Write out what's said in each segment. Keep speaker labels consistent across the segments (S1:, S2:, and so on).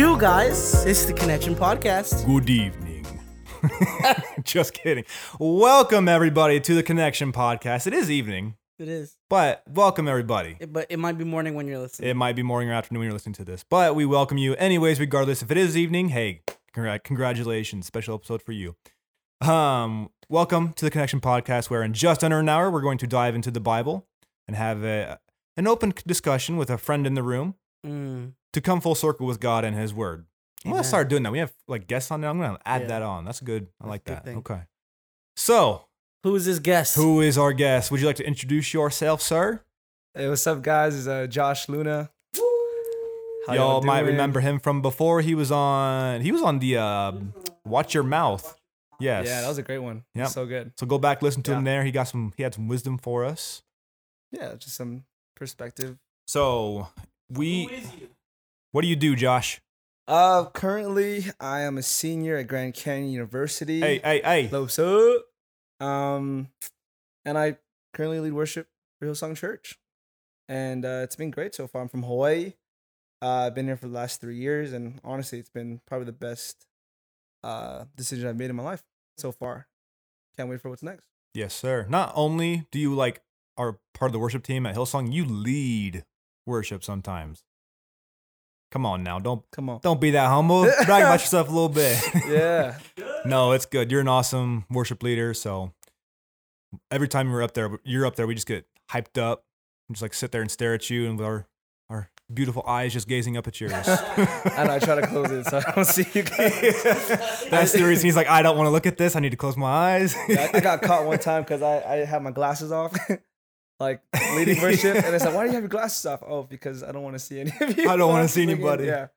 S1: Do, guys? It's the Connection Podcast.
S2: Good evening. Just kidding. Welcome everybody to the Connection Podcast. It is evening,
S1: It is,
S2: but welcome everybody.
S1: It- but it might be morning when you're listening.
S2: It might be morning or afternoon when you're listening to this, but we welcome you anyways, regardless. If it is evening, hey, congr- congratulations. Special episode for you. Um, welcome to the Connection Podcast, where in just under an hour, we're going to dive into the Bible and have a, an open discussion with a friend in the room
S1: Mm,
S2: to come full circle with God and His Word. I'm gonna
S1: Amen.
S2: start doing that. We have like guests on there. I'm gonna add
S1: Yeah.
S2: that on. That's good. I
S1: That's
S2: like
S1: a good
S2: that.
S1: thing.
S2: Okay. So,
S1: Who is this guest?
S2: who is our guest? Would you like to introduce yourself, sir?
S3: Hey, what's up, guys? It's uh, Josh Luna. How
S2: Y'all might
S3: doing?
S2: remember him from before. He was on. He was on the uh, Watch Your Mouth. Yes.
S3: Yeah, that was a great one.
S2: Yep.
S3: So good.
S2: so go back, listen to him there. He got some. He had some wisdom for us.
S3: Yeah, just some perspective.
S2: So we. What do you do, Josh?
S3: Uh, currently, I am a senior at Grand Canyon University.
S2: Hey, hey, hey.
S3: What's up? Um, and I currently lead worship for Hillsong Church, and uh, it's been great so far. I'm from Hawaii. Uh, I've been here for the last three years, and honestly, it's been probably the best uh decision I've made in my life so far. Can't wait for what's next.
S2: Yes, sir. Not only do you like are part of the worship team at Hillsong, you lead worship sometimes. Come on now, don't
S3: Come on.
S2: don't be that humble. Brag about yourself a little bit.
S3: Yeah.
S2: no, it's good. You're an awesome worship leader. So every time you're up there, you're up there, we just get hyped up and just like sit there and stare at you and with our our beautiful eyes just gazing up at yours.
S3: and I try to close it so I don't see you guys.
S2: That's the reason he's like, I don't want to look at this. I need to close my eyes.
S3: I, I got caught one time because I, I had my glasses off, like leading worship, and it's like, why do you have your glasses off? Oh, because I don't want to see any of you.
S2: I don't wanna see anybody.
S3: Yeah.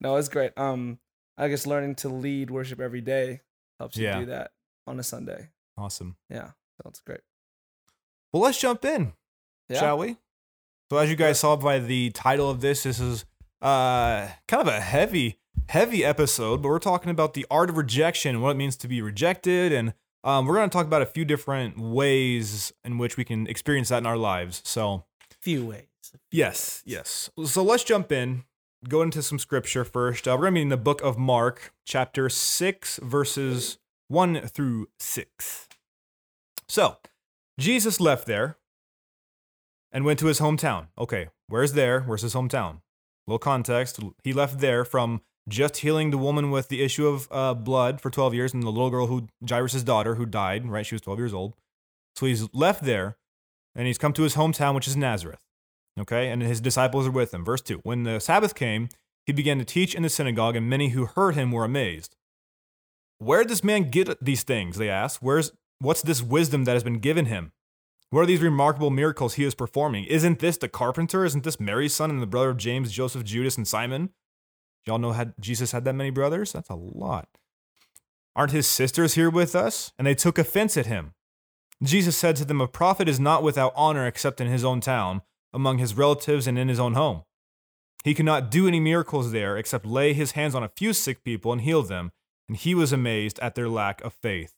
S3: No, it's great. Um, I guess learning to lead worship every day helps you
S2: Yeah.
S3: do that on a Sunday.
S2: awesome.
S3: Yeah, so it's great.
S2: Well, let's jump in.
S3: Yeah.
S2: shall we? So as you guys saw by the title of this, this is uh kind of a heavy, heavy episode, but we're talking about the art of rejection, what it means to be rejected, and um, we're going to talk about a few different ways in which we can experience that in our lives. So
S1: Few ways.
S2: yes, yes. So let's jump in. Go into some scripture first. Uh, we're going to be in the book of Mark, chapter six, verses one through six. So Jesus left there and went to his hometown. Okay, where's there? Where's his hometown? little context. He left there from just healing the woman with the issue of uh, blood for 12 years and the little girl who, Jairus' daughter, who died, right? She was 12 years old. So he's left there and he's come to his hometown, which is Nazareth. Okay, and his disciples are with him. Verse 2 When the Sabbath came, he began to teach in the synagogue, and many who heard him were amazed. Where did this man get these things? They asked. Where's what's this wisdom that has been given him? What are these remarkable miracles he is performing? Isn't this the carpenter? Isn't this Mary's son and the brother of James, Joseph, Judas, and Simon? Y'all know had Jesus had that many brothers? That's a lot. Aren't his sisters here with us? And they took offense at him. Jesus said to them, A prophet is not without honor except in his own town, among his relatives, and in his own home. He could not do any miracles there except lay his hands on a few sick people and heal them, and he was amazed at their lack of faith.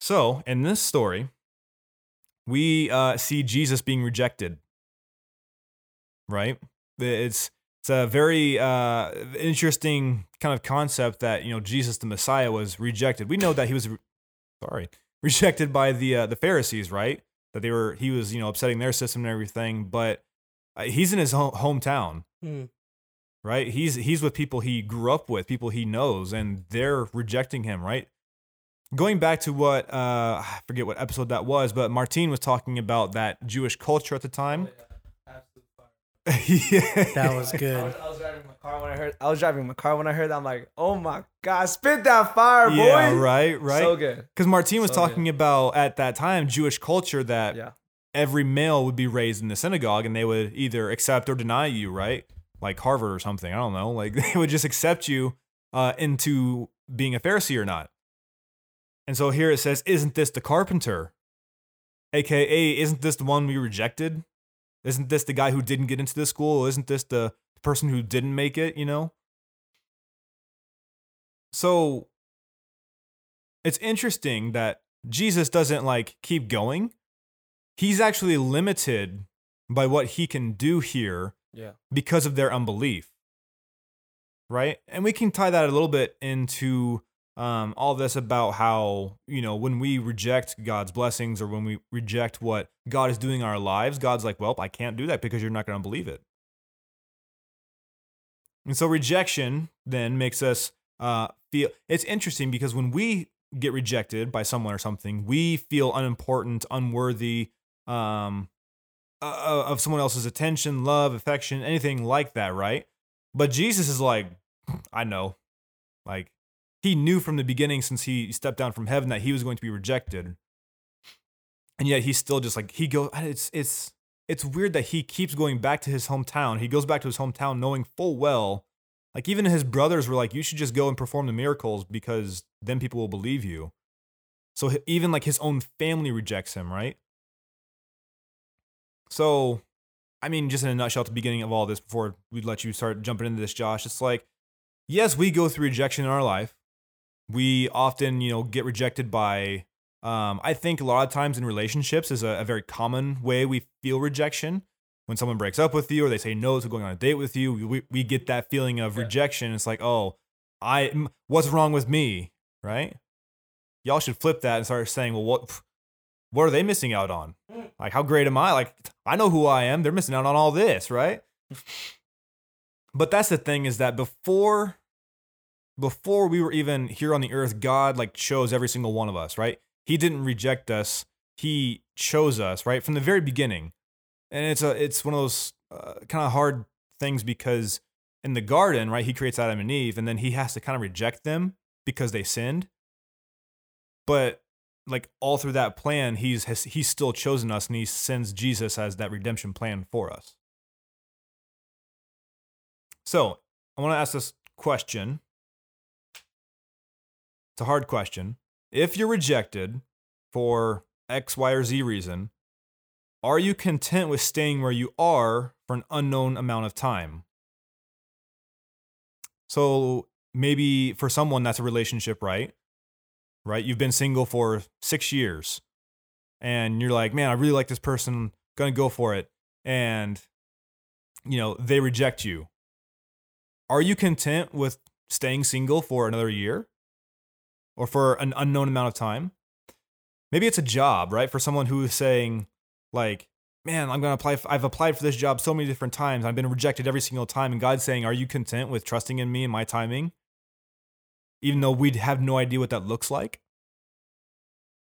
S2: So, in this story, we uh, see Jesus being rejected. Right? It's it's a very uh, interesting kind of concept that you know Jesus the Messiah was rejected. We know that he was re- sorry rejected by the uh, the Pharisees, right? That they were he was you know upsetting their system and everything. But uh, he's in his ho- hometown,
S1: Hmm.
S2: right? He's he's with people he grew up with, people he knows, and they're rejecting him, right? Going back to what uh, I forget what episode that was, but Martine was talking about that Jewish culture at the time. yeah.
S1: That was
S3: I
S1: good.
S3: was, I was driving my car when I heard. I was driving my car when I heard. That. I'm like, oh my god, spit that fire, boy!
S2: yeah, right, right.
S3: So good.
S2: Because Martine was
S3: So good.
S2: talking about at that time Jewish culture that
S3: Yeah.
S2: every male would be raised in the synagogue and they would either accept or deny you, right? Like Harvard or something. I don't know. Like they would just accept you uh, into being a Pharisee or not. And so here it says, Isn't this the carpenter? AKA, isn't this the one we rejected? Isn't this the guy who didn't get into this school? Isn't this the person who didn't make it, you know? So it's interesting that Jesus doesn't like keep going. He's actually limited by what he can do here
S3: Yeah.
S2: because of their unbelief. right? And we can tie that a little bit into um, all this about how, you know, when we reject God's blessings or when we reject what God is doing in our lives, God's like, well, I can't do that because you're not going to believe it. And so rejection then makes us uh, feel it's interesting because when we get rejected by someone or something, we feel unimportant, unworthy um, uh, of someone else's attention, love, affection, anything like that, right? But Jesus is like, I know. Like, he knew from the beginning since he stepped down from heaven that he was going to be rejected. And yet he's still just like he goes it's it's it's weird that he keeps going back to his hometown. He goes back to his hometown knowing full well like even his brothers were like you should just go and perform the miracles because then people will believe you. So even like his own family rejects him, right? So I mean, just in a nutshell, at the beginning of all this, before we let you start jumping into this, Josh, it's like, yes, we go through rejection in our life. We often, you know, get rejected by, um, I think a lot of times in relationships is a, a very common way we feel rejection. When someone breaks up with you or they say no to going on a date with you, we, we get that feeling of
S3: Yeah.
S2: rejection. It's like, oh, i what's wrong with me, right? Y'all should flip that and start saying, well, what, what are they missing out on? Like, how great am I? Like, I know who I am. They're missing out on all this, right? but that's the thing is that before before we were even here on the earth, God like chose every single one of us, right? He didn't reject us. He chose us, right? From the very beginning. And it's a it's one of those uh, kind of hard things because in the garden, right, he creates Adam and Eve and then he has to kind of reject them because they sinned. But like all through that plan, he's has, he's still chosen us and he sends Jesus as that redemption plan for us. So, I want to ask this question. It's a hard question. If you're rejected for X, Y, or Z reason, are you content with staying where you are for an unknown amount of time? So maybe for someone that's a relationship, right? Right? You've been single for six years and you're like, man, I really like this person, gonna go for it. And, you know, they reject you. Are you content with staying single for another year? Or for an unknown amount of time. Maybe it's a job, right? For someone who is saying, like, man, I'm going to apply. f- I've applied for this job so many different times. I've been rejected every single time. And God's saying, Are you content with trusting in me and my timing? Even though we'd have no idea what that looks like.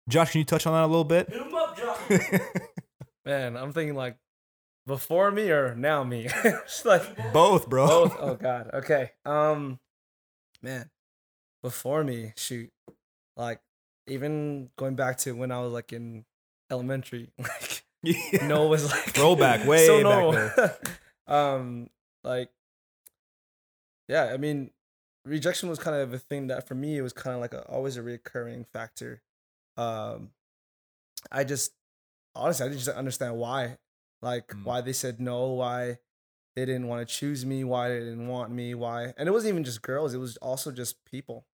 S2: Josh, can you touch on that a little bit?
S1: Hit him up, Josh.
S3: Man, I'm thinking like before me or now me. it's like
S2: Both, bro.
S3: both. Oh God. Okay. Um, man, before me, shoot, like even going back to when I was like in elementary, like
S2: Yeah.
S3: no was like
S2: Throwback, way
S3: so
S2: back
S3: normal.
S2: there.
S3: um, like yeah, I mean, rejection was kind of a thing that for me it was kind of like a, always a recurring factor. Um, I just honestly I didn't just understand why, like
S2: Mm.
S3: why they said no, why they didn't want to choose me, why they didn't want me, why, and it wasn't even just girls; it was also just people.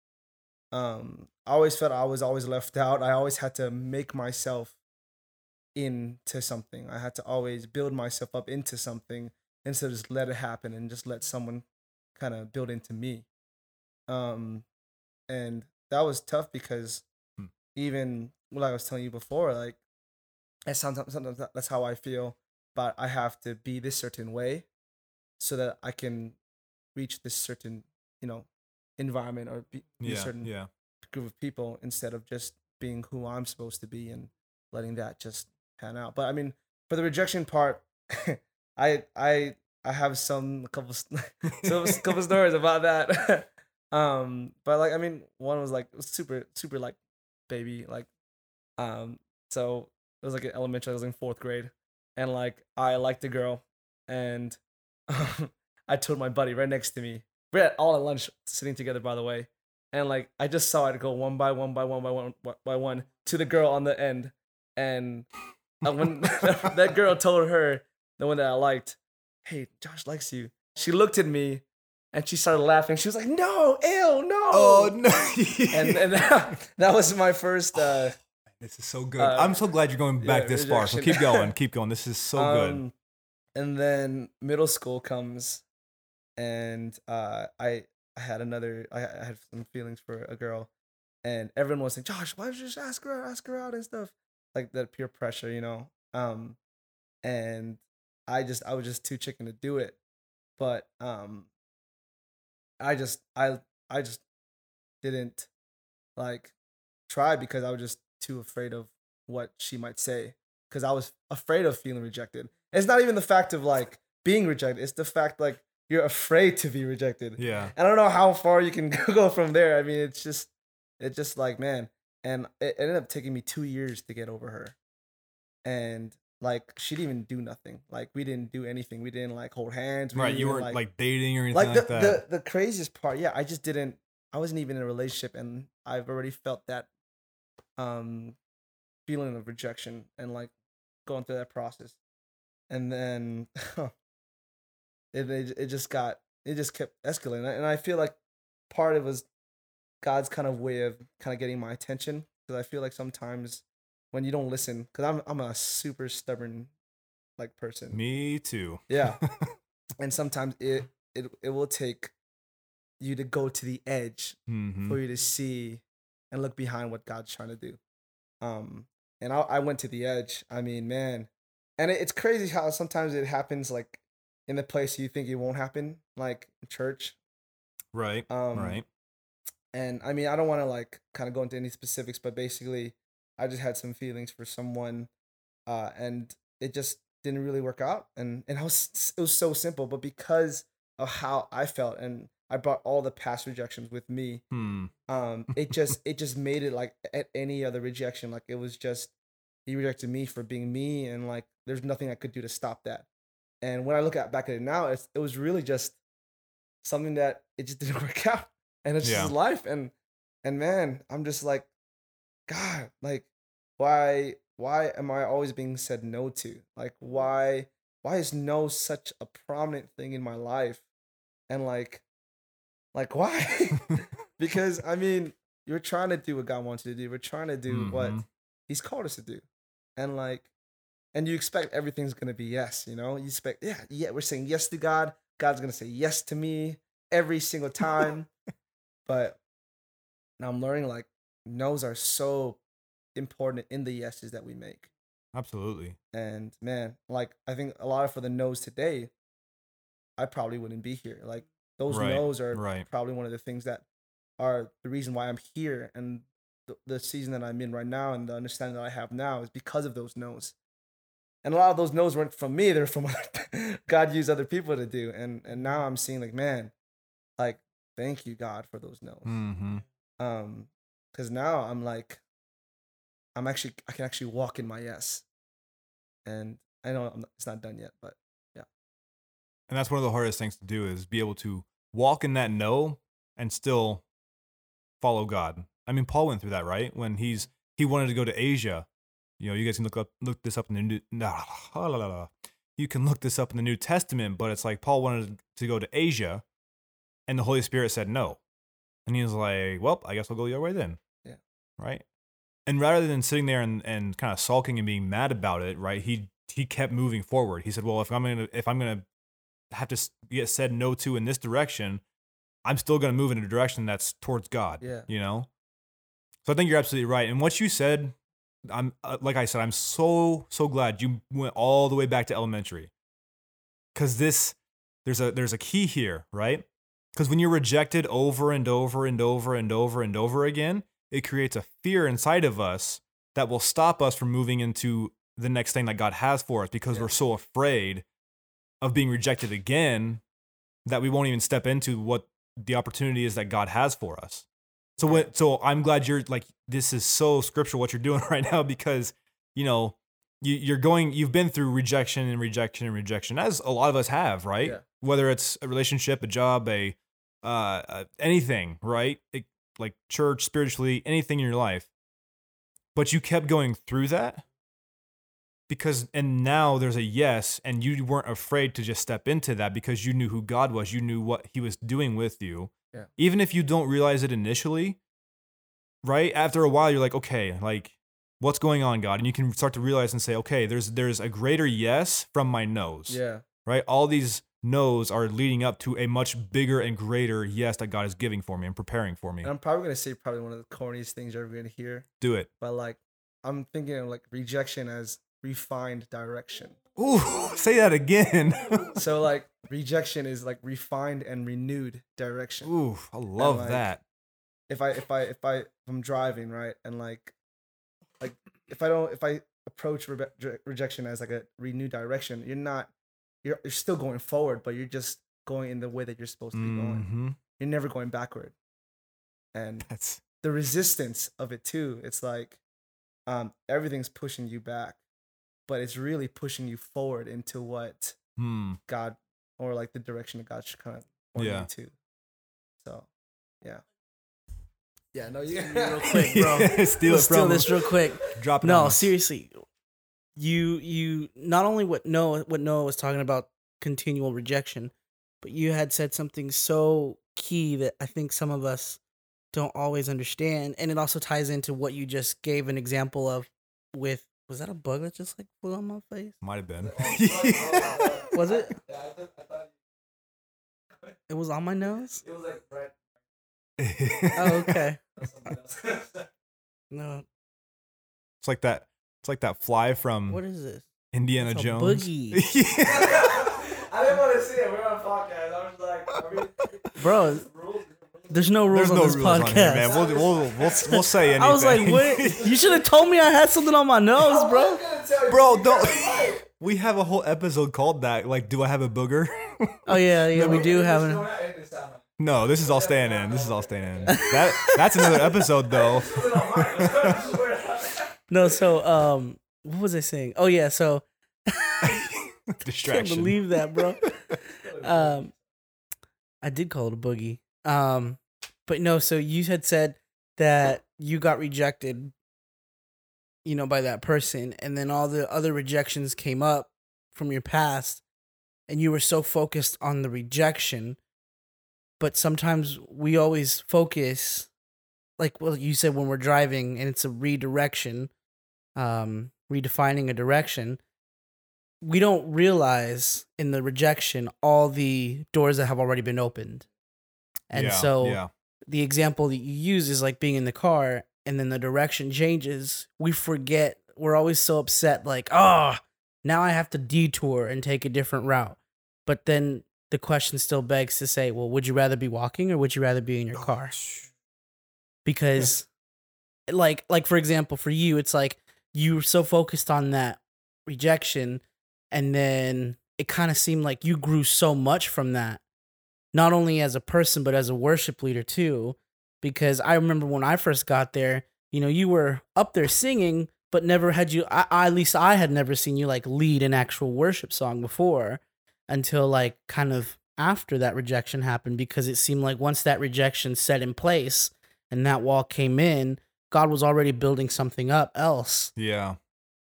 S3: Um, I always felt I was always left out. I always had to make myself into something. I had to always build myself up into something instead of just let it happen and just let someone kind of build into me. Um, and that was tough because
S2: Hmm.
S3: even like I was telling you before, like and sometimes sometimes that's how I feel, but I have to be this certain way so that I can reach this certain, you know, environment or be,
S2: yeah,
S3: certain
S2: yeah.
S3: group of people instead of just being who I'm supposed to be and letting that just pan out. But I mean, for the rejection part, I I I have some couple some couple stories about that. um, but like I mean, one was like was super super like baby like, um. So it was like in elementary. I was in fourth grade, and like I liked the girl, and I told my buddy right next to me. We're at all at lunch sitting together, by the way, and like I just saw it go one by one by one by one by one to the girl on the end, and uh, when that girl told her the one that I liked, "Hey, Josh likes you," she looked at me, and she started laughing. She was like, "No, ew, no."
S2: Oh no!
S3: and and that, that was my first. Uh,
S2: this is so good.
S3: uh,
S2: I'm so glad you're going back
S3: yeah,
S2: this far. So keep going, keep going. This is so good.
S3: um, And then middle school comes, and uh, I I had another I, I had some feelings for a girl, and everyone was saying, Josh, why don't you just ask her out, ask her out and stuff like that peer pressure, you know. Um, and I just I was just too chicken to do it, but um, I just I I just didn't like try because I was just too afraid of what she might say because I was afraid of feeling rejected. It's not even the fact of like being rejected; it's the fact like you're afraid to be rejected.
S2: Yeah.
S3: I don't know how far you can go from there. I mean, it's just, it's just like, man. And it ended up taking me two years to get over her. And like, she didn't even do nothing. Like, we didn't do anything. We didn't like hold hands. We
S2: Right. You weren't like, dating or anything
S3: like
S2: like, that.
S3: the the craziest part. Yeah, I just didn't. I wasn't even in a relationship, and I've already felt that, um, feeling of rejection and like going through that process, and then it it, it just got it just kept escalating, and I feel like part of it was God's kind of way of kind of getting my attention because I feel like sometimes when you don't listen, because I'm I'm a super stubborn like person.
S2: Me too.
S3: Yeah. and sometimes it it it will take you to go to the edge
S2: hmm
S3: for you to see and look behind what God's trying to do. Um, and I, I went to the edge. I mean, man, and it, it's crazy how sometimes it happens like in the place you think it won't happen, like church.
S2: Right.
S3: Um,
S2: right.
S3: And I mean, I don't want to like kind of go into any specifics, but basically, I just had some feelings for someone, uh, and it just didn't really work out. And and I was it was so simple, but because of how I felt, and I brought all the past rejections with me,
S2: Hmm.
S3: um, it just it just made it like at any other rejection, like it was just he rejected me for being me, and like there's nothing I could do to stop that. And when I look at back at it now, it's, it was really just something that it just didn't work out, and it's
S2: Yeah.
S3: just life. And and man, I'm just like, God, like why why am I always being said no to? Like why why is no such a prominent thing in my life? And like like why? because I mean, you're trying to do what God wants you to do. We're trying to do what
S2: Mhm.
S3: He's called us to do, and like, and you expect everything's gonna be yes. You know, you expect yeah, yeah. We're saying yes to God. God's gonna say yes to me every single time. but now I'm learning like no's are so important in the yeses that we make.
S2: Absolutely.
S3: And man, like I think a lot of for the no's today, I probably wouldn't be here. Like those
S2: Right,
S3: no's are
S2: right.
S3: probably one of the things that are the reason why I'm here and the, the season that I'm in right now and the understanding that I have now is because of those no's. And a lot of those no's weren't from me; they're from God used other people to do. And and now I'm seeing like, man, like thank you God for those no's.
S2: hmm
S3: Um, because now I'm like, I'm actually I can actually walk in my yes. And I know not, it's not done yet, but yeah.
S2: And that's one of the hardest things to do is be able to walk in that no and still follow God. I mean, Paul went through that, right? When he's he wanted to go to Asia. You know, you guys can look up look this up in the new nah, la, la, la, you can look this up in the New Testament, but it's like Paul wanted to go to Asia and the Holy Spirit said no. And he was like, Well, I guess I'll go your way then.
S3: Yeah.
S2: Right? And rather than sitting there and, and kind of sulking and being mad about it, right, he he kept moving forward. He said, Well, if I'm gonna if I'm gonna have to get said no to in this direction, I'm still going to move in a direction that's towards God.
S3: Yeah.
S2: You know? So I think you're absolutely right. And what you said, I'm uh, like I said, I'm so so glad you went all the way back to elementary. Cuz this there's a there's a key here, right? Cuz when you're rejected over and over and over and over and over again, it creates a fear inside of us that will stop us from moving into the next thing that God has for us because
S3: Yeah.
S2: we're so afraid of being rejected again that we won't even step into what the opportunity is that God has for us. So what so I'm glad you're like this is so scriptural what you're doing right now because you know you, you're going you've been through rejection and rejection and rejection as a lot of us have right?
S3: Yeah.
S2: whether it's a relationship a job a uh, uh anything right? It- like church spiritually anything in your life. But you kept going through that? Because and now there's a yes and you weren't afraid to just step into that because you knew who god was. You knew what he was doing with you
S3: Yeah.
S2: even if you don't realize it initially right after a while you're like okay like what's going on god and you can start to realize and say okay there's there's a greater yes from my nose
S3: yeah,
S2: right all these no's are leading up to a much bigger and greater yes that God is giving for me and preparing for me.
S3: And I'm probably gonna say probably one of the corniest things you're ever gonna hear,
S2: Do it.
S3: but like I'm thinking of like rejection as refined direction.
S2: Ooh, say that again.
S3: So like rejection is like refined and renewed direction.
S2: Ooh, I love
S3: like,
S2: that.
S3: If I if I if I if I'm driving right and like like if I don't if I approach re- rejection as like a renewed direction, you're not you're you're still going forward, but you're just going in the way that you're supposed to be going.
S2: hmm
S3: You're never going backward. And
S2: That's
S3: the resistance of it too. It's like um, everything's pushing you back, but it's really pushing you forward into what
S2: hmm.
S3: God or like the direction that God should kind of point
S2: Yeah.
S3: you to. So, yeah. Yeah, no, you
S1: Real quick, bro.
S2: Steal
S1: Let's steal this real quick.
S2: Drop it
S1: No,
S2: us.
S1: seriously. You you not only what Noah what Noah was talking about continual rejection, but you had said something so key that I think some of us don't always understand, and it also ties into what you just gave an example of with was that a bug that just like flew on my face?
S2: Might have been.
S1: Was it? It was on my nose.
S3: It was like right.
S1: Oh, okay. No,
S2: It's like that. It's like that fly from
S1: what is this?
S2: Indiana
S1: It's a
S2: Jones.
S1: boogie.
S3: I didn't want to see it. We're on a podcast. I was like, are we,
S1: Bro, There's no rules
S2: There's
S1: on
S2: no
S1: this
S2: rules
S1: podcast.
S2: on here, man. We'll, we'll, we'll, we'll say anything.
S1: I was like, what? You should have told me I had something on my nose, bro.
S2: Bro, don't. We have a whole episode called that. Like, do I have a booger?
S1: Oh yeah, yeah, we do have an.
S2: no, this is all staying in. This is all staying in. That that's another episode though.
S1: No, so um, what was I saying? Oh yeah, so can't
S2: Distraction.
S1: believe that, bro. um, I did call it a boogie. Um, but no, so you had said that you got rejected, you know, by that person, and then all the other rejections came up from your past, and you were so focused on the rejection. But sometimes we always focus, like well, you said when we're driving and it's a redirection, um, redefining a direction we don't realize in the rejection all the doors that have already been opened. And
S2: Yeah,
S1: so
S2: yeah,
S1: the example that you use is like being in the car and then the direction changes. We forget. We're always so upset, like, oh, now I have to detour and take a different route. But then the question still begs to say, well, would you rather be walking or would you rather be in your car? because like like for example for you it's like you were so focused on that rejection and then it kind of seemed like you grew so much from that not only as a person but as a worship leader too because i remember when i first got there you know you were up there singing but never had you I, I at least i had never seen you like lead an actual worship song before until like kind of after that rejection happened because it seemed like once that rejection set in place and that wall came in, God was already building something up else.
S2: yeah.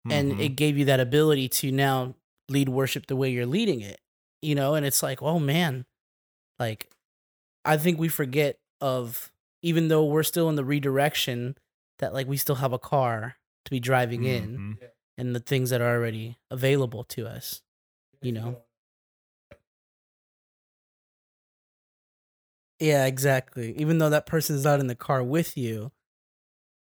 S1: And
S2: Mhm.
S1: it gave you that ability to now lead worship the way you're leading it, you know? And it's like, oh man, like, I think we forget of, even though we're still in the redirection, that like we still have a car to be driving in
S2: Mhm.
S1: and the things that are already available to us, you know? Yeah, exactly. Even though that person's not in the car with you,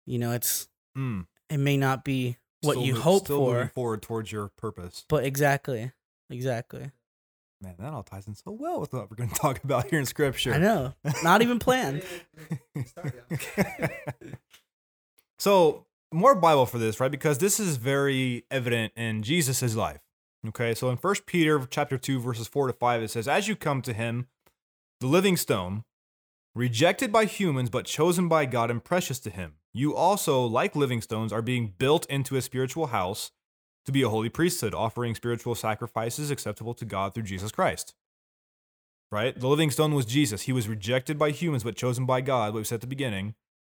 S1: you know, it's
S2: Mm.
S1: it may not be what
S2: Still
S1: you
S2: mo-
S1: hope
S2: still
S1: for,
S2: forward towards your purpose.
S1: but exactly, exactly.
S2: Man, that all ties in so well with what we're going to talk about here in Scripture.
S1: I know, not even planned.
S2: so more Bible for this, right? Because this is very evident in Jesus' life. Okay, so in First Peter chapter two, verses four to five, it says, "As you come to Him, the living stone, rejected by humans but chosen by God and precious to Him, you also, like living stones, are being built into a spiritual house to be a holy priesthood, offering spiritual sacrifices acceptable to God through Jesus Christ." Right? The living stone was Jesus. He was rejected by humans but chosen by God, what we said at the beginning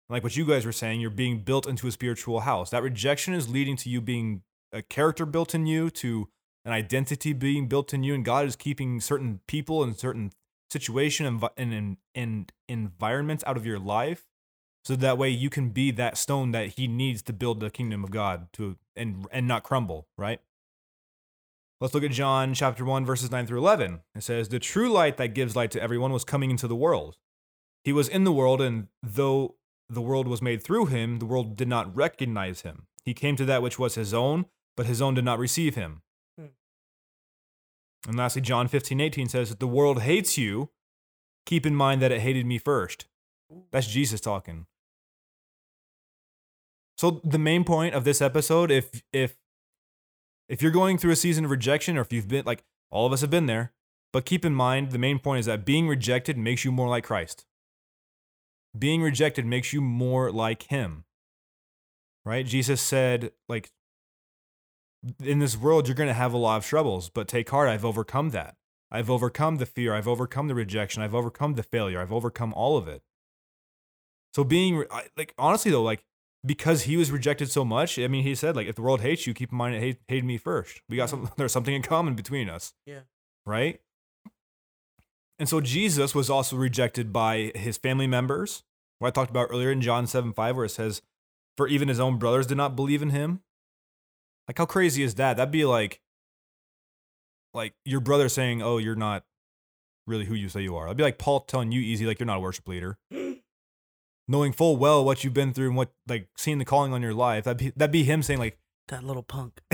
S2: like what you guys were saying, you're being built into a spiritual house. That rejection is leading to you being a character built in you, to an identity being built in you, and God is keeping certain people and certain situation and, and, and, and environments out of your life, so that way you can be that stone that He needs to build the kingdom of God to and and not crumble. Right? Let's look at John chapter 1, verses 9 through 11. It says, The true light that gives light to everyone was coming into the world. He was in the world, and though the world was made through him, the world did not recognize him. He came to that which was his own, but his own did not receive him.
S1: Hmm.
S2: And lastly, John 15, 18 says, that the world hates you, keep in mind that it hated me first. That's Jesus talking. So the main point of this episode, if if if you're going through a season of rejection, or if you've been like all of us have been there, but keep in mind the main point is that being rejected makes you more like Christ. Being rejected makes you more like Him. Right? Jesus said, like, in this world, you're going to have a lot of troubles, but take heart, I've overcome that. I've overcome the fear. I've overcome the rejection. I've overcome the failure. I've overcome all of it. So being like honestly though, like because he was rejected so much, I mean, he said like if the world hates you, keep in mind it hate, hated me first. We got some. There's something in common between us.
S1: Yeah.
S2: Right. And so Jesus was also rejected by his family members. What I talked about earlier in John 7 5, where it says, For even his own brothers did not believe in him. Like, how crazy is that? That'd be like, like your brother saying, Oh, you're not really who you say you are. That'd be like Paul telling you easy, like you're not a worship leader. Knowing full well what you've been through and what, like, seeing the calling on your life. That'd be, that'd be him saying, like,
S1: That little punk.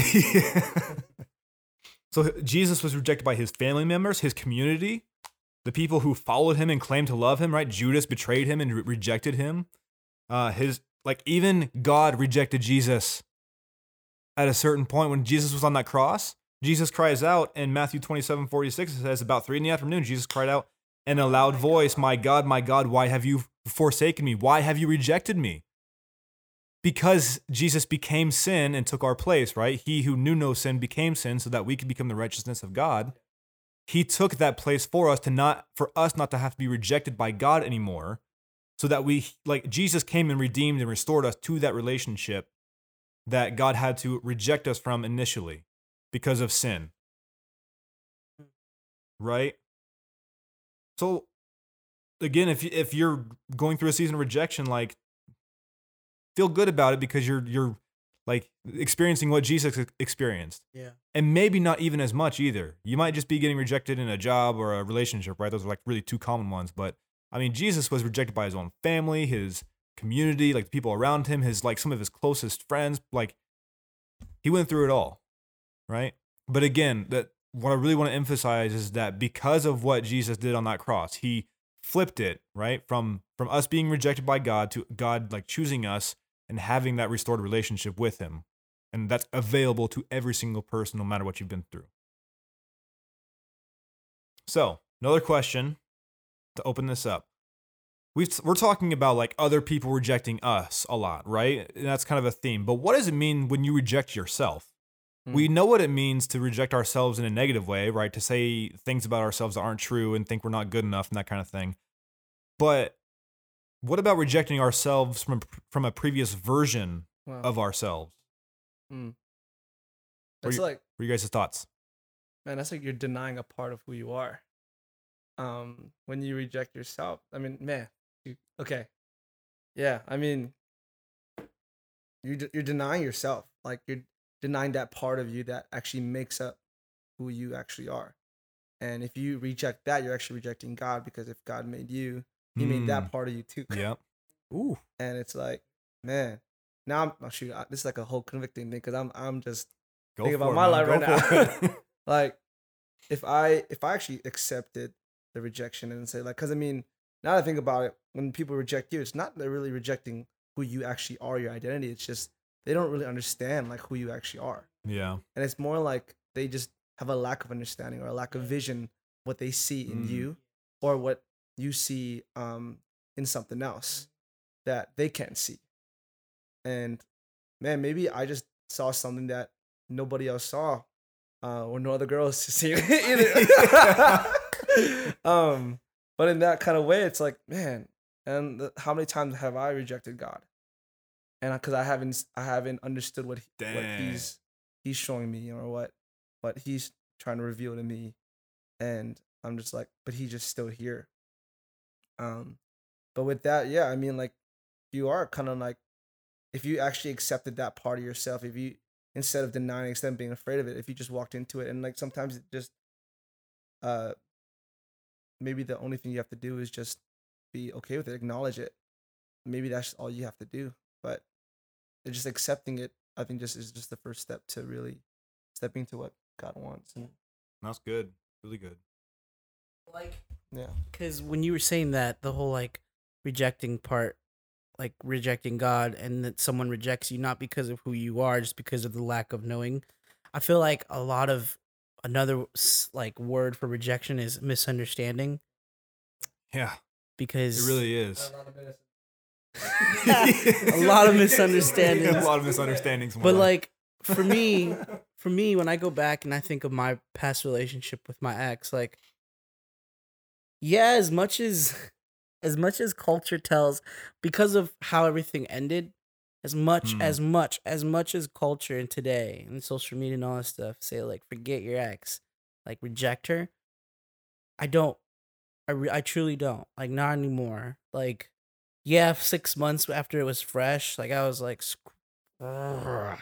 S2: so Jesus was rejected by his family members, his community, the people who followed him and claimed to love him. Right? Judas betrayed him and re- rejected him. Uh, his like even God rejected Jesus. At a certain point, when Jesus was on that cross, Jesus cries out in Matthew 27, 46, it says, About three in the afternoon, Jesus cried out in a loud voice, My God, my God, why have you forsaken me? Why have you rejected me? because Jesus became sin and took our place, right? He who knew no sin became sin so that we could become the righteousness of God. He took that place for us to not for us not to have to be rejected by God anymore. So that we like Jesus came and redeemed and restored us to that relationship that God had to reject us from initially because of sin. Right? So again, if if you're going through a season of rejection like feel good about it because you're you're like experiencing what Jesus experienced.
S1: Yeah.
S2: And maybe not even as much either. You might just be getting rejected in a job or a relationship, right? Those are like really two common ones. But I mean, Jesus was rejected by his own family, his community, like the people around him, his like some of his closest friends. Like he went through it all, right? But again, that what I really want to emphasize is that because of what Jesus did on that cross, he flipped it, right? From from us being rejected by God to God like choosing us and having that restored relationship with him. And that's available to every single person, no matter what you've been through. So, another question to open this up. We've, we're talking about like other people rejecting us a lot, right? And that's kind of a theme. But what does it mean when you reject yourself? We know what it means to reject ourselves in a negative way, right? To say things about ourselves that aren't true and think we're not good enough and that kind of thing. But what about rejecting ourselves from from a previous version
S3: Wow.
S2: of ourselves?
S3: Mm. It's
S2: you-
S3: like,
S2: What are you guys' thoughts?
S3: man, that's like you're denying a part of who you are. Um, when you reject yourself, I mean, man, you, okay, yeah, I mean, you de- you're denying yourself, like you're denying that part of you that actually makes up who you actually are. And if you reject that, you're actually rejecting God because if God made you, He made
S2: Mm,
S3: that part of you too.
S2: Yep. Ooh.
S3: And it's like, man, now I'm oh, shoot. I, this is like a whole convicting thing because I'm I'm just
S2: Go
S3: Think
S2: for
S3: about
S2: it,
S3: my
S2: man.
S3: life
S2: Go
S3: right
S2: it.
S3: like if i if i actually accepted the rejection and say like because i mean now that i think about it when people reject you it's not they're really rejecting who you actually are your identity it's just they don't really understand like who you actually are.
S2: Yeah.
S3: and it's more like they just have a lack of understanding or a lack of vision what they see in
S2: Mm.
S3: you or what you see um in something else that they can't see. And man maybe i just saw something that nobody else saw uh or no other girls see either. Um but in that kind of way it's like man and the, how many times have i rejected god and because i haven't I haven't understood what, he, what he's he's showing me or what what he's trying to reveal to me and i'm just like but he's just still here um but with that yeah i mean like you are kind of like if you actually accepted that part of yourself if you instead of denying, instead of being afraid of it. If you just walked into it, and like sometimes it just, uh, maybe the only thing you have to do is just be okay with it, acknowledge it. Maybe that's all you have to do. But just accepting it, I think, just is just the first step to really stepping to what God wants. And
S2: That's good. Really good.
S1: Like,
S3: yeah,
S1: because when you were saying that, the whole like rejecting part, like rejecting God, and that someone rejects you not because of who you are, just because of the lack of knowing. I feel like a lot of another like word for rejection is misunderstanding
S2: Yeah,
S1: because
S2: it really is.
S1: a lot of misunderstandings.
S2: a lot of misunderstandings.
S1: But like for me, for me, when I go back and I think of my past relationship with my ex, like yeah, as much as as much as culture tells, because of how everything ended, as much
S2: Hmm.
S1: as much as much as culture and today and social media and all that stuff say like forget your ex, like reject her. I don't. I re- I truly don't. Like not anymore. Like yeah, six months after it was fresh, like I was like,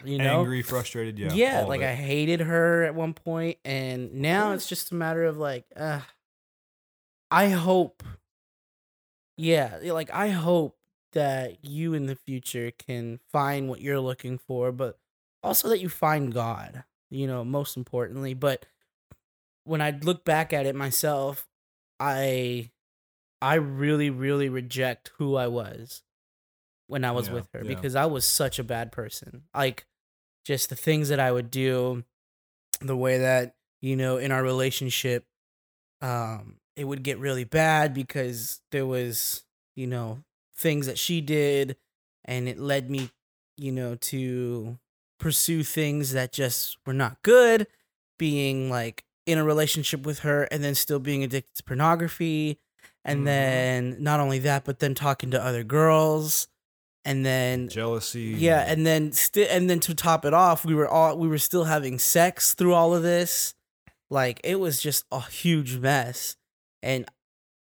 S1: you know,
S2: angry, frustrated. Yeah.
S1: yeah, like. I hated her at one point, and now it's just a matter of like, uh, I hope, yeah, like I hope that you in the future can find what you're looking for, but also that you find God, you know, most importantly. But when I look back at it myself, I, I really, really reject who I was when I was
S2: Yeah,
S1: with her
S2: yeah.
S1: because I was such a bad person. Like, just the things that I would do, the way that, you know, in our relationship, um, it would get really bad because there was, you know, things that she did and it led me, you know, to pursue things that just were not good, being like in a relationship with her and then still being addicted to pornography. And
S2: Mhm.
S1: then not only that, but then talking to other girls. And then
S2: jealousy.
S1: yeah, and then still, and then to top it off, we were all we were still having sex through all of this. Like it was just a huge mess, and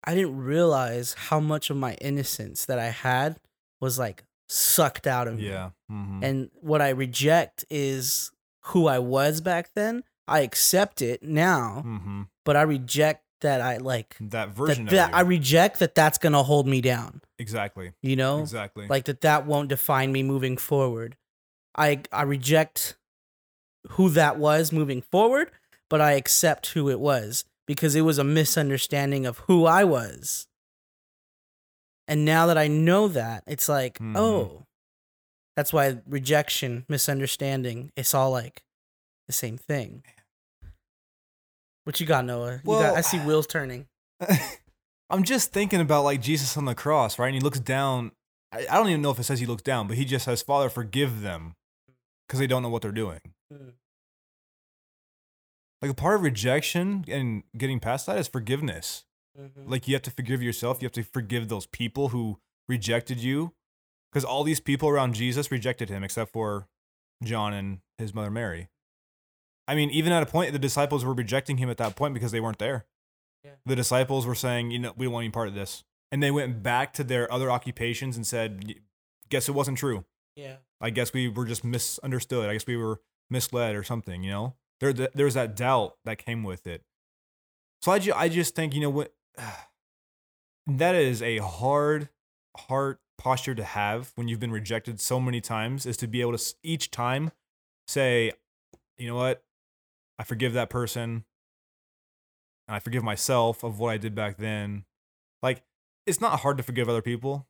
S1: I didn't realize how much of my innocence that I had was like sucked out of me.
S2: yeah. mhm.
S1: And what I reject is who I was back then. I accept it now,
S2: Mhm.
S1: but I reject that I like
S2: that version
S1: that, that I reject that that's gonna hold me down.
S2: exactly.
S1: You know,
S2: Exactly.
S1: like that that won't define me moving forward i i reject who that was moving forward but i accept who it was because it was a misunderstanding of who i was and now that i know that it's like
S2: Mhm.
S1: oh that's why rejection misunderstanding it's all like the same thing what you got noah you got, i see wheels turning
S2: I'm just thinking about like Jesus on the cross, right? And he looks down. I, I don't even know if it says he looks down, but he just says, "Father, forgive them," because they don't know what they're doing.
S1: Mm.
S2: Like a part of rejection and getting past that is forgiveness.
S1: Mhm.
S2: Like you have to forgive yourself. You have to forgive those people who rejected you, because all these people around Jesus rejected him, except for John and his mother Mary. I mean, even at a point, the disciples were rejecting him at that point because they weren't there.
S1: Yeah.
S2: The disciples were saying, you know, we don't want any part of this. And they went back to their other occupations and said, guess it wasn't true.
S1: yeah
S2: I guess we were just misunderstood. I guess we were misled or something, you know? There, th- there's that doubt that came with it. So I, ju- I just think, you know what? that is a hard heart posture to have when you've been rejected so many times is to be able to each time say, you know what? I forgive that person. And I forgive myself of what I did back then. Like, it's not hard to forgive other people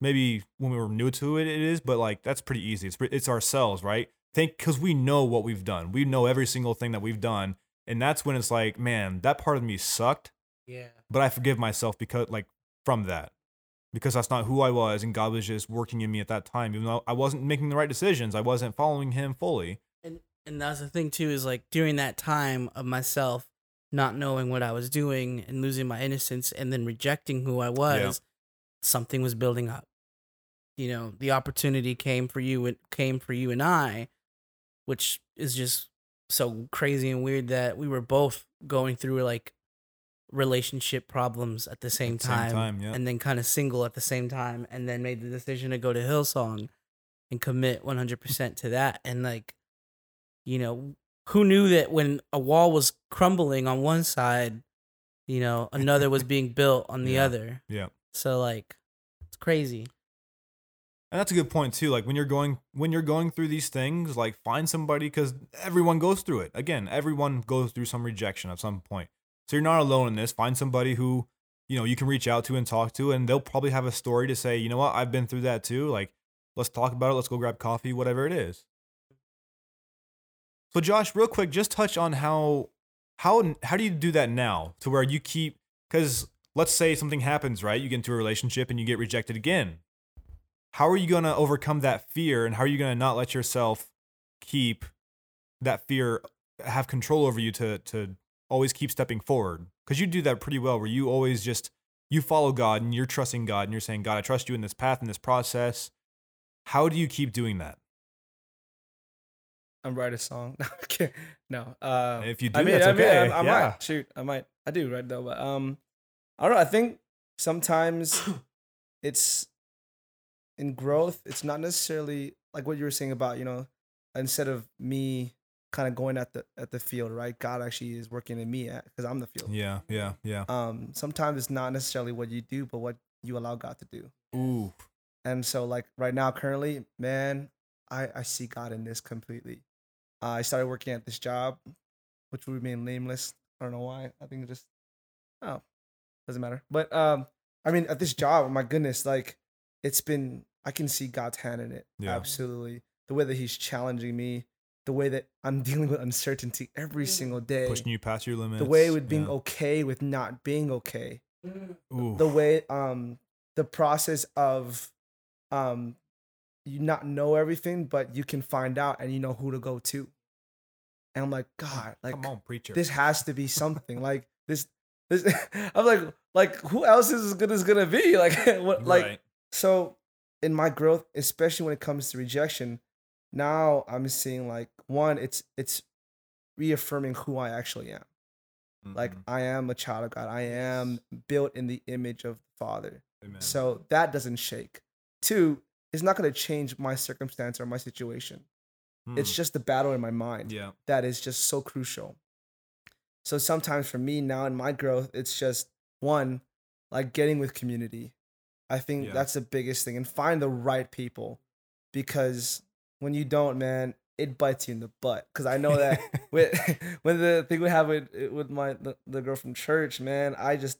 S2: maybe when we were new to it, it is, but like that's pretty easy. It's it's ourselves, right? Think because we know what we've done. We know every single thing that we've done, and that's when it's like, man, that part of me sucked,
S1: yeah
S2: but I forgive myself because like from that, because that's not who I was, and God was just working in me at that time. Even though I wasn't making the right decisions, I wasn't following Him fully.
S1: And that's the thing too is like during that time of myself not knowing what I was doing and losing my innocence and then rejecting who I was, something was building up. You know, the opportunity came for you and came for you and I, which is just so crazy and weird that we were both going through like relationship problems at the same
S2: At the same
S1: time,
S2: time, yeah.
S1: and then kind of single at the same time and then made the decision to go to Hillsong and commit 100% to that and like you know, who knew that when a wall was crumbling on one side, you know, another was being built on the
S2: Yeah.
S1: other.
S2: Yeah.
S1: So like, it's crazy.
S2: And that's a good point too. Like when you're going when you're going through these things, like find somebody because everyone goes through it. Again, everyone goes through some rejection at some point. So you're not alone in this. Find somebody who you know you can reach out to and talk to, and they'll probably have a story to say. You know what? I've been through that too. Like let's talk about it. Let's go grab coffee, whatever it is. So Josh, real quick, just touch on how how how do you do that now to where you keep because let's say something happens, right? You get into a relationship and you get rejected again. How are you going to overcome that fear and how are you going to not let yourself keep that fear have control over you to to always keep stepping forward? Because you do that pretty well where you always just you follow god and you're trusting god and you're saying god i trust you in this path in this process. How do you keep doing that
S3: I'm write a song. No, no. Uh,
S2: if you do
S3: I mean, I mean,
S2: okay
S3: I, I
S2: yeah
S3: might shoot. I might. I do right though, but um, I don't know. I think sometimes it's in growth. It's not necessarily like what you were saying about you know, instead of me kind of going at the at the field, right? God actually is working in me because I'm the field.
S2: yeah yeah yeah
S3: Um, sometimes it's not necessarily what you do, but what you allow God to do.
S2: ooh
S3: And so, like right now, currently, man, I I see God in this completely. Uh, I started working at this job, which will remain nameless. I don't know why. I think it just oh doesn't matter. But um, I mean, at this job, oh my goodness, like it's been I can see God's hand in it.
S2: Yeah.
S3: Absolutely, the way that He's challenging me, the way that I'm dealing with uncertainty every single day,
S2: pushing you past your limits
S3: the way with being
S2: yeah.
S3: okay with not being okay
S2: Ooh.
S3: the way um the process of um you not know everything but you can find out and you know who to go to and i'm like god like
S2: come on preacher
S3: this has to be something like this this i'm like like who else is as good as gonna be like what like
S2: right.
S3: so in my growth especially when it comes to rejection now i'm seeing like one it's it's reaffirming who i actually am like
S2: Mhm.
S3: i am a child of god i am built in the image of the father
S2: Amen.
S3: so that doesn't shake. Two, it's not going to change my circumstance or my situation. It's
S2: Hmm.
S3: just the battle in my mind
S2: yeah
S3: that is just so crucial. So sometimes for me now in my growth, it's just one, like getting with community. I think
S2: Yeah.
S3: that's the biggest thing and find the right people because when you don't, man, it bites you in the butt. Because I know that with when the thing we have with with my the, the girl from church, man, I just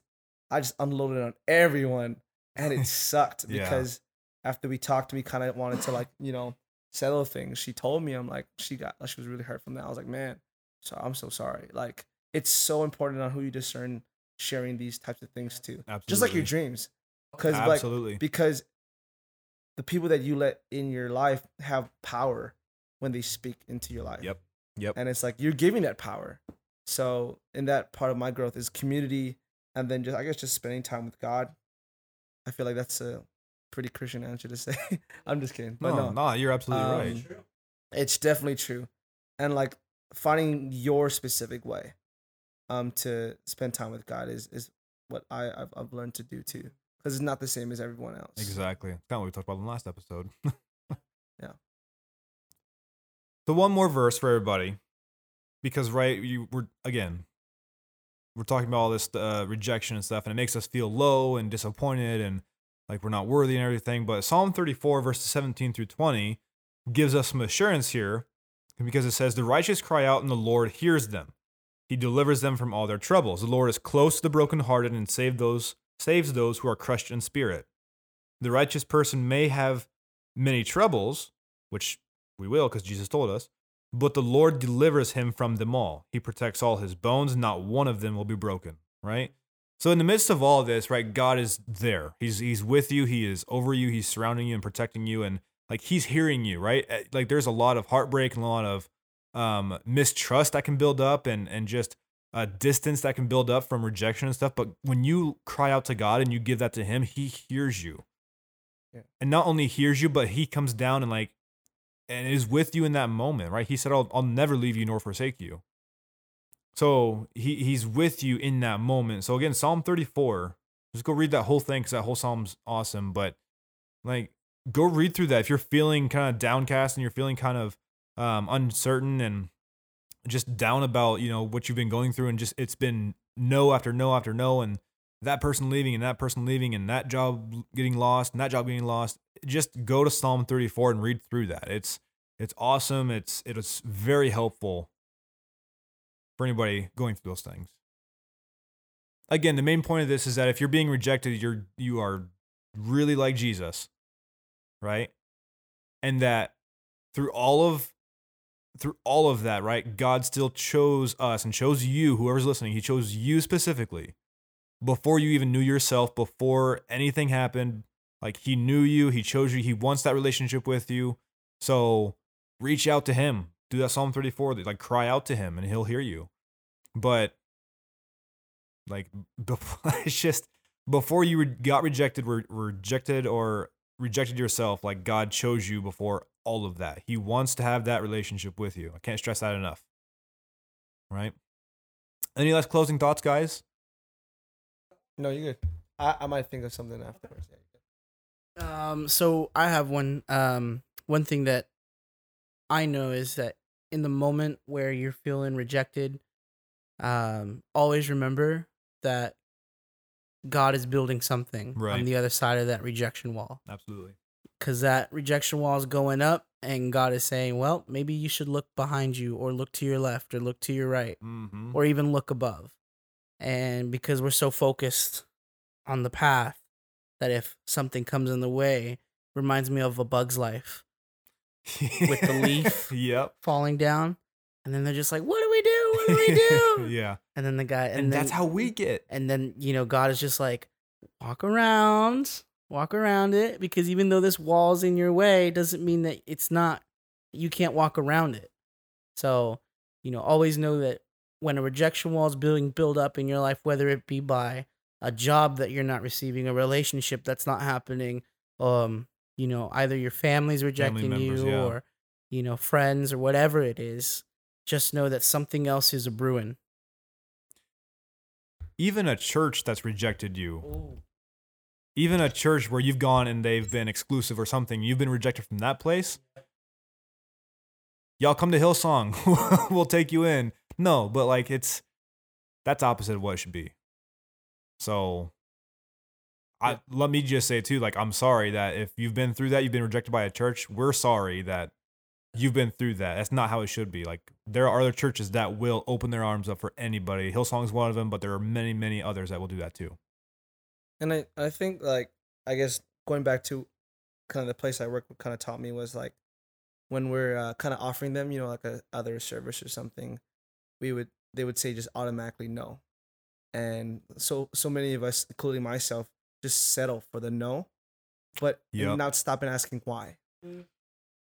S3: I just unloaded on everyone, and it sucked because after we talked, we kind of wanted to like you know settle things. She told me, I'm like, she got she was really hurt from that. I was like, man, so I'm so sorry. Like it's so important on who you discern sharing these types of things to,
S2: absolutely
S3: just like your dreams, because like
S2: absolutely
S3: because the people that you let in your life have power when they speak into your life.
S2: Yep. Yep.
S3: And it's like you're giving that power. So in that part of my growth is community and then just I guess just spending time with God. I feel like that's a pretty Christian answer to say. I'm just kidding. But
S2: no,
S3: no.
S2: no, you're absolutely right.
S3: Um, It's definitely true. And like finding your specific way um to spend time with God is is what I I've, I've learned to do too. Cuz it's not the same as everyone else.
S2: Exactly. It's kind of what we talked about in the last episode.
S3: Yeah.
S2: So one more verse for everybody, because right, you we're again, we're talking about all this uh, rejection and stuff, and it makes us feel low and disappointed and like we're not worthy and everything. But Psalm 34, verses 17 through 20, gives us some assurance here, because it says, "The righteous cry out, and the Lord hears them. He delivers them from all their troubles. The Lord is close to the brokenhearted and save those saves those who are crushed in spirit." The righteous person may have many troubles, which we will because Jesus told us, but the Lord delivers him from them all. He protects all his bones, not one of them will be broken, right? So in the midst of all this, right, God is there. He's he's with you, he is over you, he's surrounding you and protecting you and like he's hearing you, right? Eh, Like there's a lot of heartbreak and a lot of um mistrust that can build up and and just a distance that can build up from rejection and stuff, but when you cry out to God and you give that to him, he hears you
S3: Yeah.
S2: and not only hears you, but he comes down and like and is with you in that moment, right? He said, I'll, I'll never leave you nor forsake you. So he, he's with you in that moment. So again, Psalm 34, just go read that whole thing because that whole psalm's awesome. But like, go read through that. If you're feeling kind of downcast and you're feeling kind of um, uncertain and just down about you know what you've been going through and just it's been no after no after no and that person leaving and that person leaving and that job getting lost and that job getting lost just go to psalm 34 and read through that it's it's awesome it's it's very helpful for anybody going through those things again the main point of this is that if you're being rejected you're you are really like jesus right and that through all of through all of that, right? God still chose us and chose you, whoever's listening, he chose you specifically before you even knew yourself, before anything happened. Like he knew you, he chose you, he wants that relationship with you. So reach out to him. Do that Psalm 34, like cry out to him and he'll hear you. But like before, it's just before you got rejected, were rejected or rejected yourself, like God chose you before all of that. He wants to have that relationship with you. I can't stress that enough. Right? Any last closing thoughts, guys?
S3: No, you're good. I, I might think of something afterwards.
S1: Um, so I have one um one thing that I know is that in the moment where you're feeling rejected, um, always remember that God is building something
S2: Right.
S1: on the other side of that rejection wall.
S2: Absolutely.
S1: Because that rejection wall is going up, and God is saying, well, maybe you should look behind you, or look to your left, or look to your right,
S2: Mm-hmm.
S1: or even look above. And because we're so focused on the path, that if something comes in the way, reminds me of a bug's life with the leaf.
S2: yep.
S1: falling down. And then they're just like, what do we do? What do we do?
S2: yeah.
S1: and then the guy, and,
S2: And,
S1: then,
S2: that's how we get.
S1: and then, you know, God is just like, walk around, walk around it. Because even though this wall's in your way, doesn't mean that it's not, you can't walk around it. So, you know, always know that when a rejection wall is being built up in your life, whether it be by a job that you're not receiving, a relationship that's not happening, um, you know, either your family's rejecting
S2: members,
S1: you
S2: yeah.
S1: or, you know, friends or whatever it is, just know that something else is a brewing.
S2: Even a church that's rejected you, even a church where you've gone and they've been exclusive or something, you've been rejected from that place. Y'all come to Hillsong, we'll take you in. No, but like it's that's opposite of what it should be. So I let me just say too, like I'm sorry that if you've been through that, you've been rejected by a church, we're sorry that you've been through that. That's not how it should be. Like there are other churches that will open their arms up for anybody. Hillsong is one of them, but there are many, many others that will do that too.
S3: And I, I think like I guess going back to kind of the place I work with kind of taught me was like when we're uh, kind of offering them, you know, like a other service or something, we would they would say just automatically no, and so so many of us, including myself, just settle for the no, but
S2: Yep.
S3: not stop and asking why.
S1: Mm.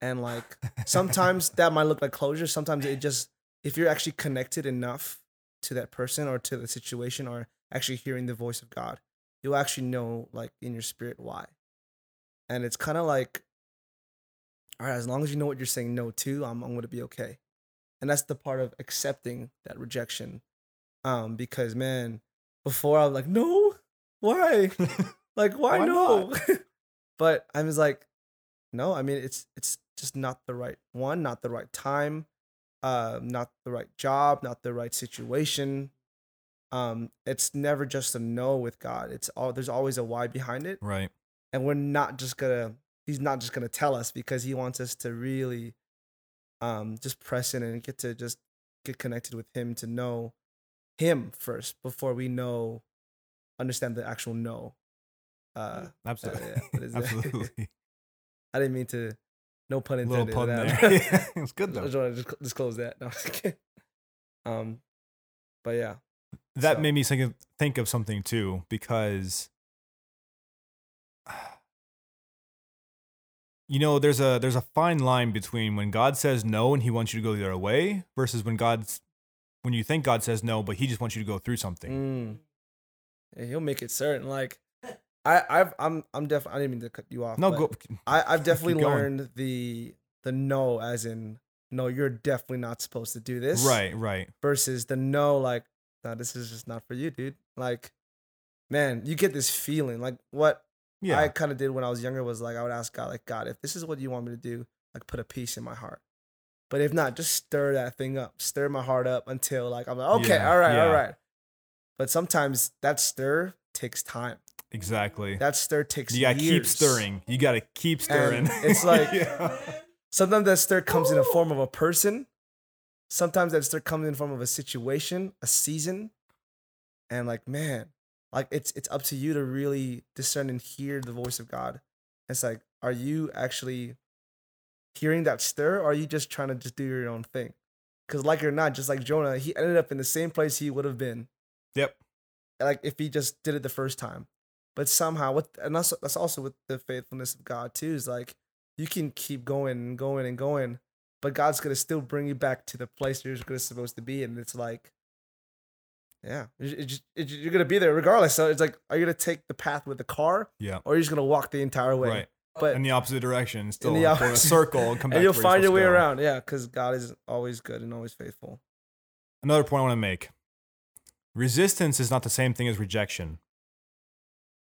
S3: And like sometimes that might look like closure. Sometimes it just if you're actually connected enough to that person or to the situation or actually hearing the voice of God, you'll actually know like in your spirit why. And it's kind of like, all right, as long as you know what you're saying no to, I'm I'm gonna be okay. And that's the part of accepting that rejection. Um, because man, before I was like, no, why? like why,
S2: Why
S3: no? but I was like, no, I mean it's it's just not the right one, not the right time, uh, not the right job, not the right situation. Um, it's never just a no with God. It's all there's always a why behind it,
S2: right.
S3: and we're not just gonna. He's not just gonna tell us because he wants us to really, um, just press in and get to just get connected with him to know him first before we know, understand the actual no. Uh,
S2: Absolutely.
S3: yeah, what is that?
S2: Absolutely.
S3: I didn't mean to. No pun intended.
S2: Little
S3: pun
S2: there.
S3: that.
S2: it's good
S3: I
S2: though.
S3: just want to just disclose that. No, I'm just kidding. Um, but yeah,
S2: That
S3: So-
S2: made me think of, think of something too because you know there's a there's a fine line between when God says no and he wants you to go the other way versus when God's when you think God says no but he just wants you to go through something.
S3: Mm. Yeah, he'll make it certain. Like, I, I've, I'm, I'm definitely. I didn't mean to cut you off.
S2: no, go
S3: I, I've definitely learned the, the no, as in, no, you're definitely not supposed to do this.
S2: right, right.
S3: Versus the no, like, no, this is just not for you, dude. Like, man, you get this feeling. Like, what
S2: Yeah.
S3: I kind of did when I was younger was like, I would ask God, like, God, if this is what you want me to do, like, put a peace in my heart. But if not, just stir that thing up, stir my heart up until like I'm like, okay,
S2: Yeah,
S3: all right,
S2: yeah.
S3: all right. But sometimes that stir takes time.
S2: Exactly.
S3: That stir takes time.
S2: you gotta keep stirring. You gotta keep stirring.
S3: it's like-
S2: Yeah.
S3: Sometimes that stir comes in the form of a person. Sometimes that stir comes in the form of a situation, a season. And like, man, like it's it's up to you to really discern and hear the voice of God. It's like, are you actually hearing that stir or are you just trying to just do your own thing? Because like it or not, just like Jonah, he ended up in the same place he would have been
S2: yep.
S3: like if he just did it the first time. But somehow, what and that's that's also with the faithfulness of God too. Is like you can keep going and going and going, but God's gonna still bring you back to the place you're gonna supposed to be, and it's like, yeah, it's just- it's- you're gonna be there regardless. So it's like, are you gonna take the path with the car,
S2: Yeah.
S3: or are you just gonna walk the entire way?
S2: Right.
S3: But
S2: In the opposite direction, still
S3: the
S2: go in a circle and come back.
S3: and you'll find your way around, yeah, because God is always good and always faithful.
S2: Another point I want to make: resistance is not the same thing as rejection.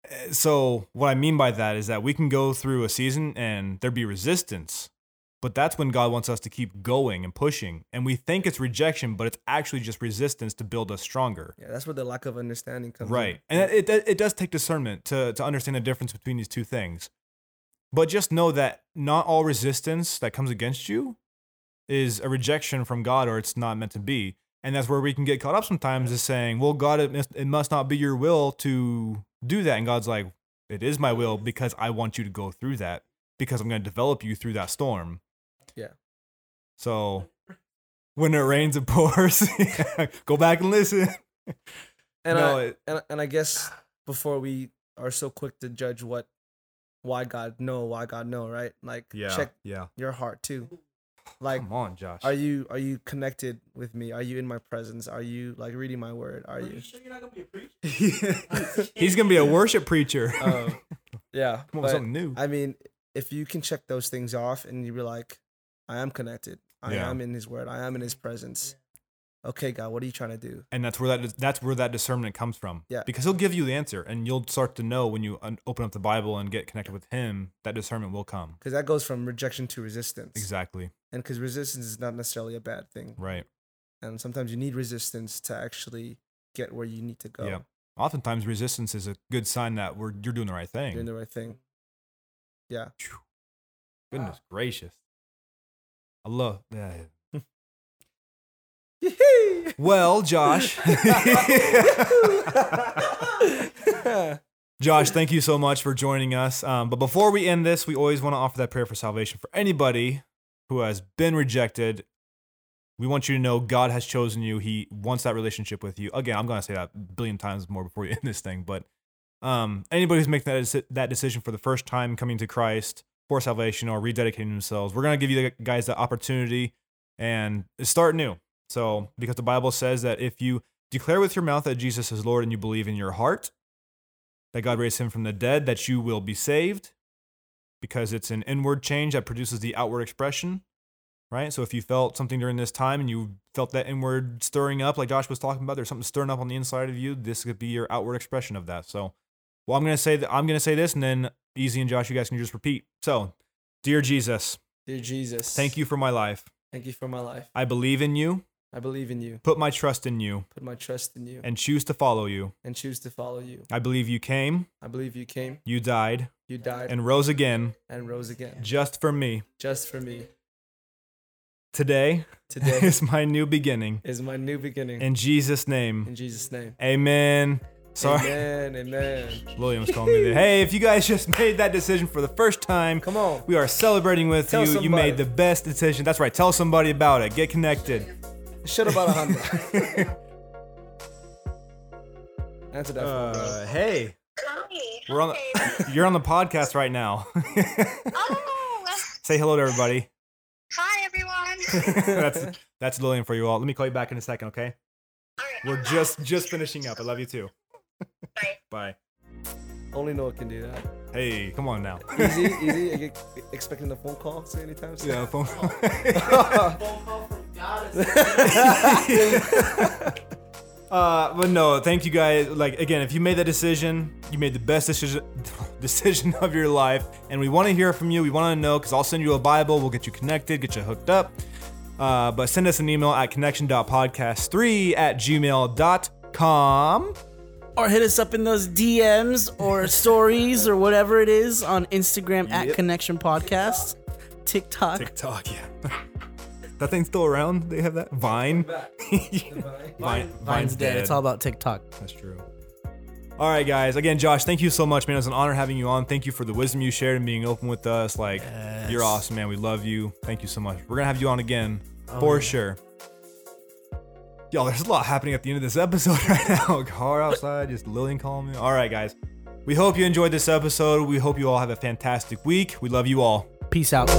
S2: Uh, So what I mean by that is that we can go through a season and there be resistance, but that's when God wants us to keep going and pushing, and we think it's rejection, but it's actually just resistance to build us stronger.
S3: Yeah, that's where the lack of understanding comes. in.
S2: Right. And it, it, it does take discernment to, to understand the difference between these two things. But just know that not all resistance that comes against you is a rejection from God or it's not meant to be. And that's where we can get caught up sometimes is saying, well, God, it must, it must not be your will to do that. And God's like, it is my will because I want you to go through that because I'm going to develop you through that storm.
S3: Yeah.
S2: So when it rains, it pours. go back and listen.
S3: And
S2: no,
S3: I,
S2: it-
S3: and and I guess before we are so quick to judge what why God no, why God no, right? Like
S2: yeah.
S3: check
S2: yeah.
S3: your heart too. Like
S2: Come on, Josh.
S3: are you are you connected with me? Are you in my presence? Are you like reading my word? Are you
S1: sure you're not gonna be a preacher?
S2: He's gonna be a worship preacher.
S3: um, Yeah.
S2: Come on,
S3: but,
S2: something new.
S3: I mean, if you can check those things off and you be like, I am connected. I
S2: Yeah.
S3: am in his word. I am in his presence. Okay, God, what are you trying to do?
S2: and that's where that that's where that discernment comes from.
S3: Yeah.
S2: because he'll give you the answer, and you'll start to know when you un- open up the Bible and get connected with him. That discernment will come.
S3: Because that goes from rejection to resistance.
S2: Exactly.
S3: And because resistance is not necessarily a bad thing.
S2: Right.
S3: And sometimes you need resistance to actually get where you need to go.
S2: Yeah. Oftentimes, resistance is a good sign that we're you're doing the right thing.
S3: Doing the right thing. Yeah.
S2: Goodness ah. gracious. I love that. Well, Josh. Josh, thank you so much for joining us. Um, but before we end this, we always want to offer that prayer for salvation for anybody who has been rejected. We want you to know God has chosen you. He wants that relationship with you. Again, I'm going to say that a billion times more before we end this thing. But um, anybody who's making that, that decision for the first time coming to Christ for salvation or rededicating themselves, we're going to give you guys the opportunity and start new. So, because the Bible says that if you declare with your mouth that Jesus is Lord and you believe in your heart that God raised him from the dead, that you will be saved because it's an inward change that produces the outward expression, right? So if you felt something during this time and you felt that inward stirring up, like Josh was talking about, there's something stirring up on the inside of you, this could be your outward expression of that. So, well, I'm going to say that I'm going to say this and then Easy and Josh, you guys can just repeat. So, dear Jesus,
S3: Dear Jesus.
S2: thank you for my life.
S3: Thank you for my life.
S2: I believe in you,
S3: I believe in you.
S2: put my trust in you,
S3: Put my trust in you and,
S2: choose to follow you.
S3: And choose to follow you.
S2: I believe you came,
S3: I believe you came,
S2: you died,
S3: you died, and,
S2: rose again And
S3: rose again
S2: just for me.
S3: just for me.
S2: Today
S3: Today
S2: is my new beginning.
S3: is my new beginning.
S2: In Jesus' name,
S3: in Jesus' name.
S2: amen. Sorry,
S3: Amen. Amen.
S2: William's calling me. There. Hey, if you guys just made that decision for the first time,
S3: Come on.
S2: we are celebrating with
S3: Tell
S2: you. You made the best decision. That's right. Tell somebody about it. Get connected.
S3: Shut about a hundred. Answer that. for.
S2: Uh, hey,
S4: Hi.
S2: We're on the-
S4: Hi.
S2: you're on the podcast right now.
S4: oh,
S2: Say hello to everybody.
S4: hi everyone.
S2: that's that's Lillian for you all. Let me call you back in a second, okay?
S4: All right,
S2: We're
S4: bye.
S2: just just finishing up. I love you too.
S4: Bye.
S2: Bye.
S3: Only Noah can do that.
S2: Hey, come on now.
S3: Easy, easy. Are you expecting a phone call say anytime soon?
S2: Yeah, phone. call.
S1: Phone call from God.
S2: Uh, but no, thank you guys. Like again, if you made that decision, you made the best decision decision of your life, and we want to hear from you. We want to know because I'll send you a Bible. We'll get you connected, get you hooked up. Uh, but send us an email at connection.podcast3 at gmail.com.
S1: Or hit us up in those DMs or stories or whatever it is on Instagram at
S2: Yep.
S1: Connection Podcast, TikTok.
S2: TikTok, yeah. That thing's still around? They have that? Vine? Vine
S1: Vine's dead. It's all about TikTok.
S2: That's true. All right, guys. Again, Josh, thank you so much, man. It was an honor having you on. Thank you for the wisdom you shared and being open with us. Like, you're awesome, man. We love you. Thank you so much. We're gonna have you on again oh, for
S1: yeah.
S2: sure. Yo, there's a lot happening at the end of this episode right now. Car outside, just Lillian calling me. All right, guys. We hope you enjoyed this episode. We hope you all have a fantastic week. We love you all.
S1: Peace out.